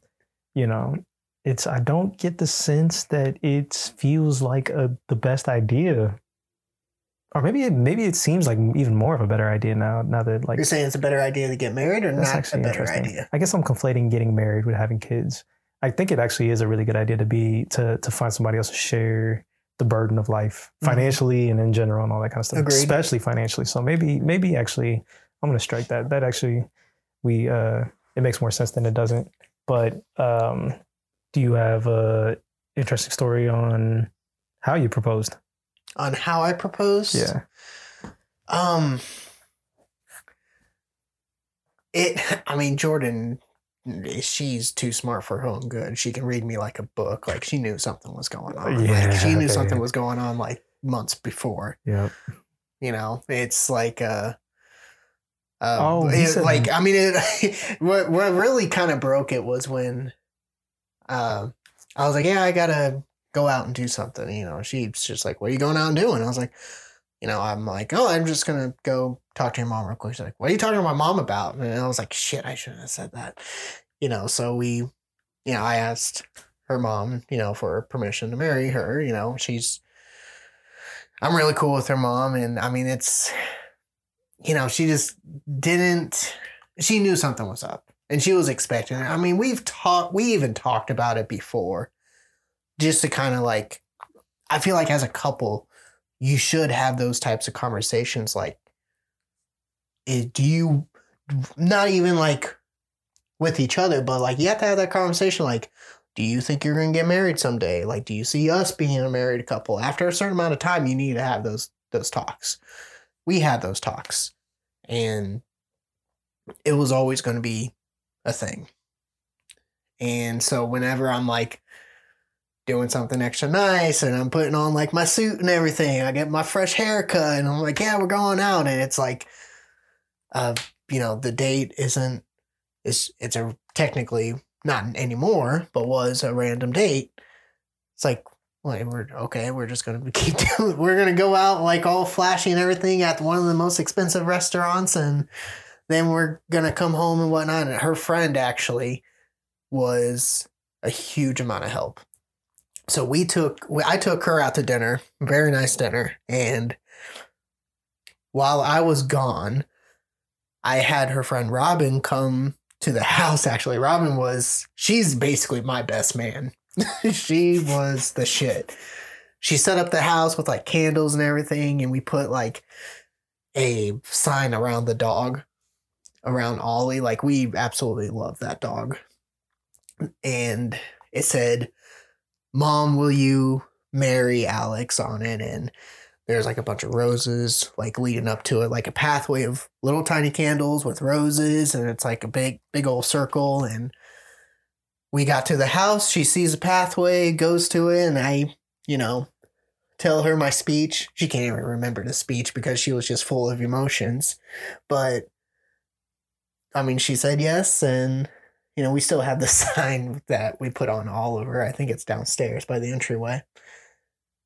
you know, it's I don't get the sense that it feels like a the best idea, or maybe it, maybe it seems like even more of a better idea now. Now that like you're saying it's a better idea to get married or that's not a actually better interesting. idea? I guess I'm conflating getting married with having kids. I think it actually is a really good idea to be to to find somebody else to share the burden of life Mhm. financially and in general and all that kind of stuff. Agreed. Especially financially. So maybe maybe actually I'm gonna strike that. That actually we uh it makes more sense than it doesn't. But um do you have a interesting story on how you proposed? On how I proposed? Yeah. Um, it. I mean, Jordan. She's too smart for her own good. She can read me like a book. Like she knew something was going on. Yeah, like, she knew something was going on like months before. Yeah. You know, it's like uh. Uh, Oh, it- like I mean, it, what what really kind of broke it was when, uh, I was like, yeah, I gotta go out and do something. You know, she's just like, what are you going out and doing? I was like, you know, I'm like, oh, I'm just gonna go talk to your mom real quick. She's like, what are you talking to my mom about? And I was like, shit, I shouldn't have said that. You know, so we, you know, I asked her mom, you know, for permission to marry her. You know, she's, I'm really cool with her mom, and I mean, it's, you know, she just didn't. She knew something was up, and she was expecting it. I mean, we've talked, we even talked about it before, just to kind of like, I feel like as a couple you should have those types of conversations like eh, do you not even like with each other but like you have to have that conversation like do you think you're going to get married someday? Like do you see us being a married couple? After a certain amount of time you need to have those those talks. We had those talks and it was always going to be a thing. And so whenever i'm like doing something extra nice and I'm putting on like my suit and everything. I get my fresh haircut and I'm like, yeah, we're going out. And it's like, uh, you know, the date isn't, it's, it's a technically not anymore, but was a random date. It's like, well, we're okay. We're just to keep doing, we're to go out like all flashy and everything at one of the most expensive restaurants. And then we're to come home and whatnot. And her friend actually was a huge amount of help so we took I took her out to dinner, very nice dinner, and while I was gone, I had her friend Robin come to the house actually. Robin was she's basically my best man. she was the shit. She set up the house with like candles and everything and we put like a sign around the dog around Ollie. Like we absolutely love that dog. and it said, "Mom, will you marry Alex?" on it, and there's like a bunch of roses like leading up to it, like a pathway of little tiny candles with roses, and it's like a big, big old circle. And we got to the house. She sees a pathway, goes to it, and I, you know, tell her my speech. She can't even remember the speech because she was just full of emotions. But I mean, she said yes, and you know, we still have the sign that we put on all over. I think it's downstairs by the entryway.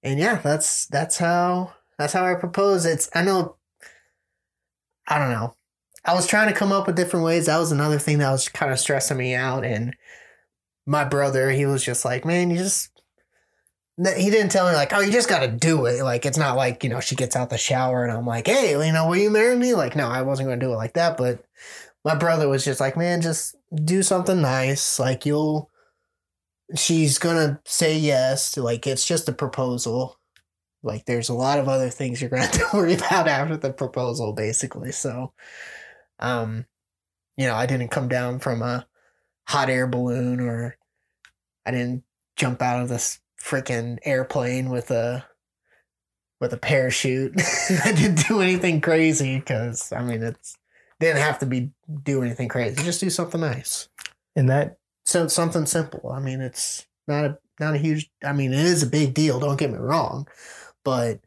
And yeah, that's that's how that's how I propose. It's I know I don't know. I was trying to come up with different ways. That was another thing that was kind of stressing me out. And my brother, he was just like, man, you just he didn't tell me like, oh, you just got to do it. Like, it's not like, you know, she gets out the shower and I'm like, hey, you know, will you marry me? Like, no, I wasn't going to do it like that. But my brother was just like, man, just do something nice. Like, you'll, she's to say yes. Like, it's just a proposal. Like, there's a lot of other things you're to have to worry about after the proposal, basically. So, um, you know, I didn't come down from a hot air balloon or I didn't jump out of this freaking airplane with a with a parachute. I didn't do anything crazy because I mean it's didn't have to be do anything crazy. Just do something nice. And that so something simple. I mean it's not a not a huge I mean it is a big deal, don't get me wrong. But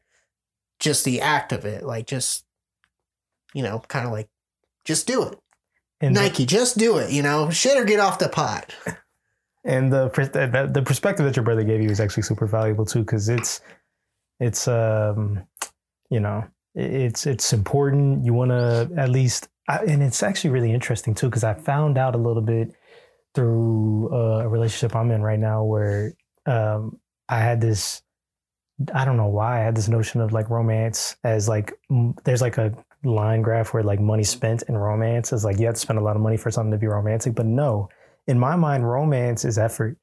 just the act of it, like just you know, kind of like just do it. And Nike, the, just do it, you know, shit or get off the pot. and the the perspective that your brother gave you is actually super valuable too because it's it's um you know it's it's important you want to at least and it's actually really interesting too because i found out a little bit through uh, a relationship i'm in right now where um i had this i don't know why i had this notion of like romance as like there's like a line graph where like money spent in romance is like you have to spend a lot of money for something to be romantic but no in my mind, romance is effort.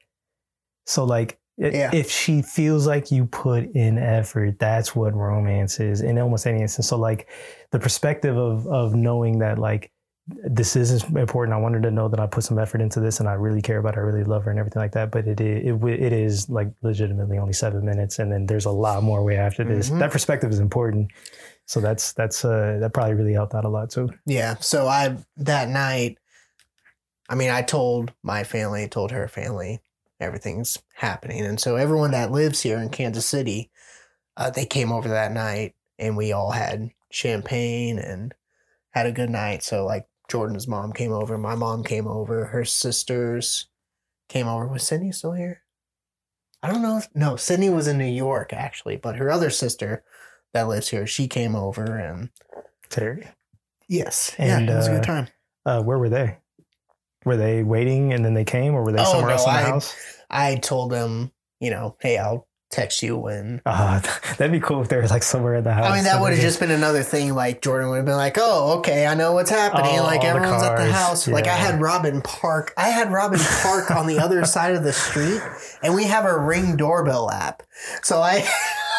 So like yeah. if she feels like you put in effort, that's what romance is in almost any instance. So like the perspective of of knowing that like this is important. I wanted to know that I put some effort into this and I really care about her, I really love her and everything like that. But it it, it is like legitimately only seven minutes, and then there's a lot more way after this. Mm-hmm. That perspective is important. So that's that's uh, that probably really helped out a lot too. Yeah. So I that night I mean, I told my family, told her family, everything's happening. And so everyone that lives here in Kansas City, uh, they came over that night and we all had champagne and had a good night. So, like, Jordan's mom came over, my mom came over, her sisters came over. Was Sydney still here? I don't know. If, no, Sydney was in New York actually, but her other sister that lives here, she came over and Terry. Yes, and, yeah, it was a good uh, time. Uh, where were they? Were they waiting and then they came, or were they oh, somewhere no, else in the I, house? I told them, you know, hey, I'll text you when. Uh, that'd be cool if they were like somewhere in the house. I mean, that would have just been another thing. Like Jordan would have been like, "Oh, okay, I know what's happening." Oh, like everyone's the at the house. Yeah. Like I had Robin park. I had Robin park on the other side of the street, and we have a Ring doorbell app. So I.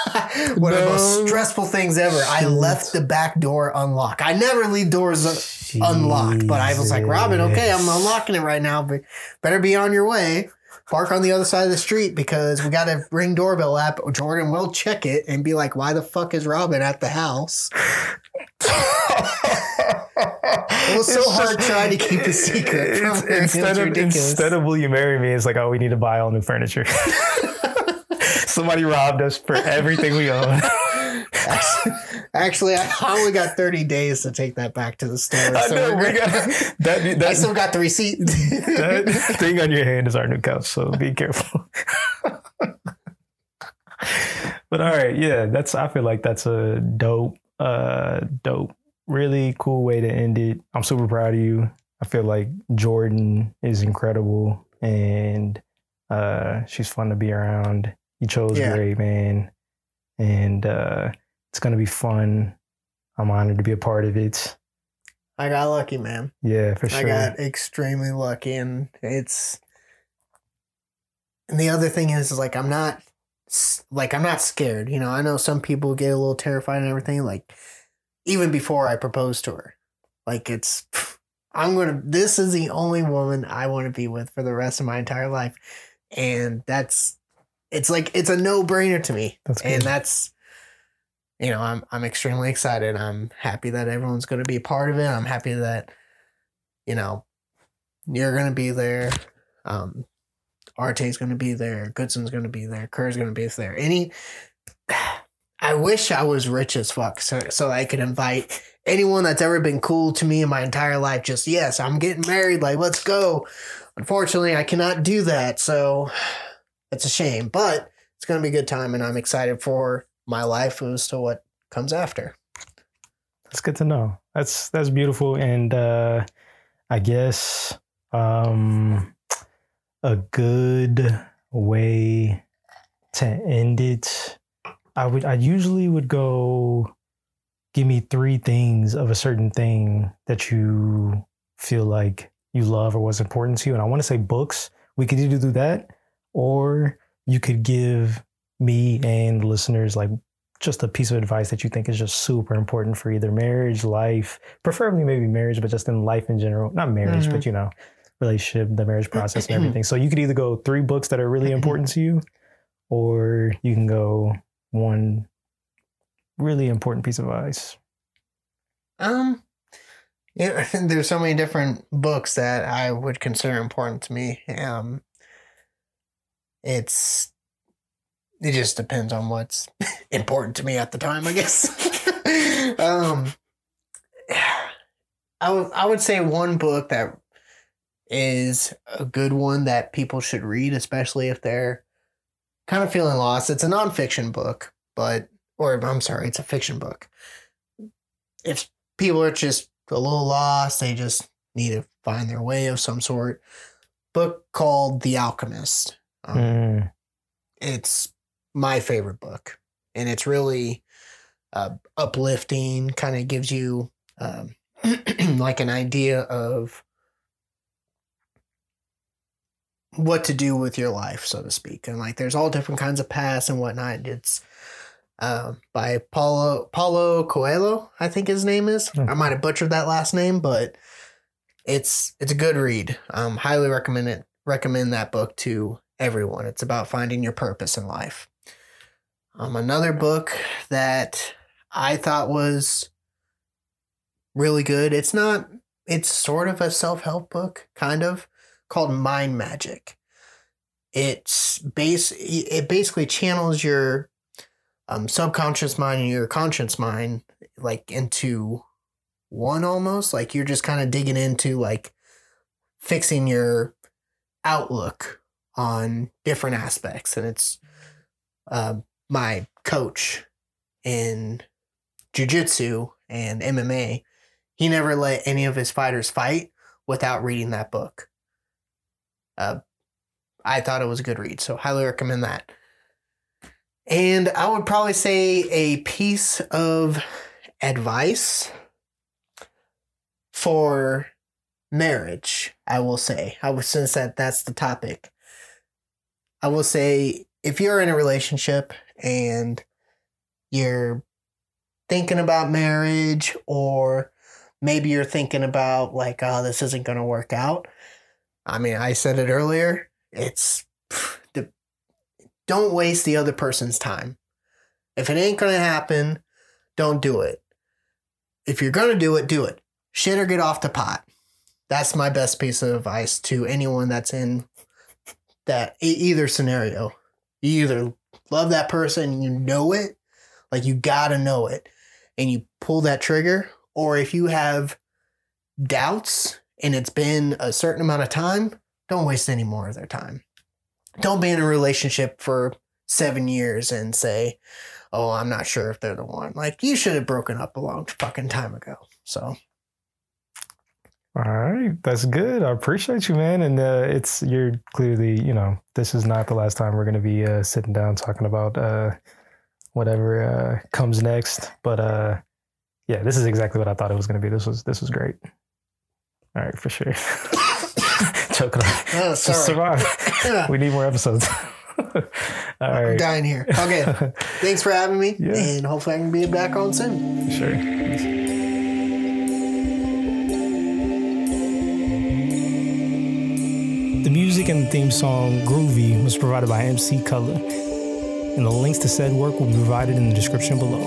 One no. of the most stressful things ever. I left the back door unlocked. I never leave doors unlocked, but I was like, Robin, okay, I'm unlocking it right now, but better be on your way. Park on the other side of the street because we got a ring doorbell app. Jordan will check it and be like, why the fuck is Robin at the house? it was so it's hard just, trying to keep a secret. Instead of instead of will you marry me, it's like, oh, we need to buy all new furniture. Somebody robbed us for everything we own. Actually, I only got 30 days to take that back to the store. So know, we got, that, that, I still got the receipt. that thing on your hand is our new couch, so be careful. but all right, yeah, that's I feel like that's a dope, uh, dope, really cool way to end it. I'm super proud of you. I feel like Jordan is incredible and uh, she's fun to be around. You chose yeah. great, man. And uh, it's going to be fun. I'm honored to be a part of it. I got lucky, man. Yeah, for sure. I got extremely lucky. And it's. And the other thing is, is like, I'm not. Like, I'm not scared. You know, I know some people get a little terrified and everything. Like, even before I proposed to her, like, it's. I'm gonna. This is the only woman I want to be with for the rest of my entire life, and that's. It's like it's a no brainer to me, That's and that's. You know, I'm I'm extremely excited. I'm happy that everyone's going to be a part of it. I'm happy that, you know, you're going to be there. Um, Arte's going to be there. Goodson's going to be there. Kerr's going to be there. Any, I wish I was rich as fuck so so I could invite anyone that's ever been cool to me in my entire life. Just yes, I'm getting married. Like let's go. Unfortunately, I cannot do that, so it's a shame. But it's going to be a good time, and I'm excited for my life as to what comes after. That's good to know. That's that's beautiful, and uh, I guess um, a good way to end it. I would. I usually would go. Give me three things of a certain thing that you feel like you love or was important to you, and I want to say books. We could either do that, or you could give me and listeners like just a piece of advice that you think is just super important for either marriage, life, preferably maybe marriage, but just in life in general. Not marriage, Mhm. but you know, relationship, the marriage process and everything. So you could either go three books that are really important to you, or you can go one really important piece of advice. Um, yeah, there's so many different books that I would consider important to me. Um, it's it just depends on what's important to me at the time, I guess. um, I would I would say one book that is a good one that people should read, especially if they're kind of feeling lost. It's a nonfiction book, but or I'm sorry, it's a fiction book. If people are just a little lost, they just need to find their way of some sort. Book called The Alchemist. Um, Mm, it's my favorite book and it's really uh, uplifting kind of gives you um, like an idea of what to do with your life so to speak and like there's all different kinds of paths and whatnot. It's um, by paulo paulo coelho i think his name is. Hmm. i might have butchered that last name but it's it's a good read. Um, highly recommend it recommend that book to everyone. It's about finding your purpose in life. Um, another book that I thought was really good. It's not. It's sort of a self help book, kind of called Mind Magic. It's base. It basically channels your um, subconscious mind and your conscious mind like into one almost. Like you're just kind of digging into like fixing your outlook on different aspects and it's uh, my coach in jiu-jitsu and mma he never let any of his fighters fight without reading that book. Uh, i thought it was a good read so highly recommend that. And i would probably say a piece of advice for marriage i will say. I will since that that's the topic i will say if you're in a relationship and you're thinking about marriage or maybe you're thinking about like oh this isn't going to work out i mean i said it earlier it's the, don't waste the other person's time. If it ain't going to happen don't do it. If you're going to do it do it. Shit or get off the pot. That's my best piece of advice to anyone that's in that either scenario. You either love that person, you know it, like you gotta know it, and you pull that trigger, or if you have doubts and it's been a certain amount of time, don't waste any more of their time. Don't be in a relationship for seven years and say, "Oh, I'm not sure if they're the one." Like you should have broken up a long fucking time ago. So All right, that's good. I appreciate you, man. And uh, it's you're clearly, you know, this is not the last time we're going to be uh, sitting down talking about uh, whatever uh, comes next. But uh, yeah, this is exactly what I thought it was going to be. This was this was great. All right, for sure. Choking on. oh, sorry. survive. we need more episodes. All I'm right. dying here. Okay. Thanks for having me, Yeah. and hopefully I can be back on soon. Sure. Music and the theme song Groovy was provided by MC Cullah, and the links to said work will be provided in the description below.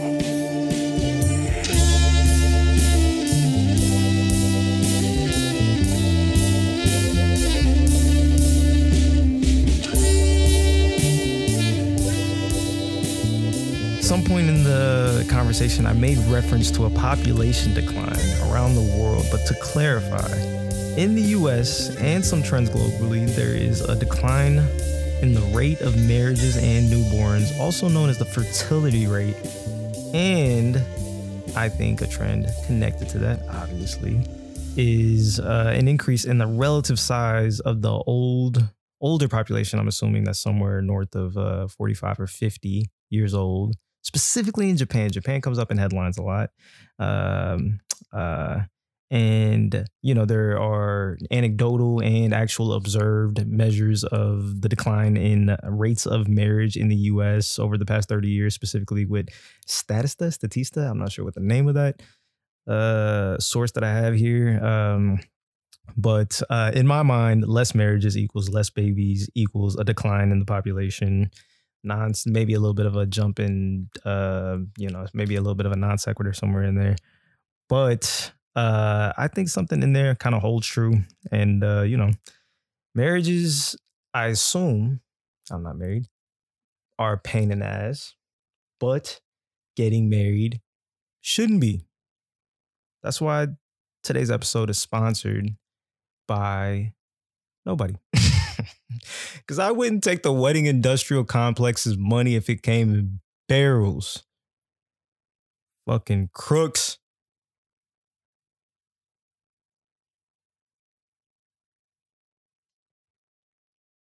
At some point in the conversation, I made reference to a population decline around the world. But to clarify, in the US and some trends globally, there is a decline in the rate of marriages and newborns, also known as the fertility rate. And I think a trend connected to that, obviously, is uh, an increase in the relative size of the old older population. I'm assuming that's somewhere north of uh, 45 or 50 years old specifically in Japan. Japan comes up in headlines a lot. Um, uh, and, you know, there are anecdotal and actual observed measures of the decline in rates of marriage in the US over the past 30 years, specifically with Statista, Statista. I'm not sure what the name of that uh, source that I have here. Um, but uh, in my mind, less marriages equals less babies equals a decline in the population non maybe a little bit of a jump in uh you know maybe a little bit of a non sequitur somewhere in there but uh i think something in there kind of holds true and uh you know marriages i assume i'm not married are pain in the ass but getting married shouldn't be that's why today's episode is sponsored by nobody Because I wouldn't take the wedding industrial complex's money if it came in barrels. Fucking crooks.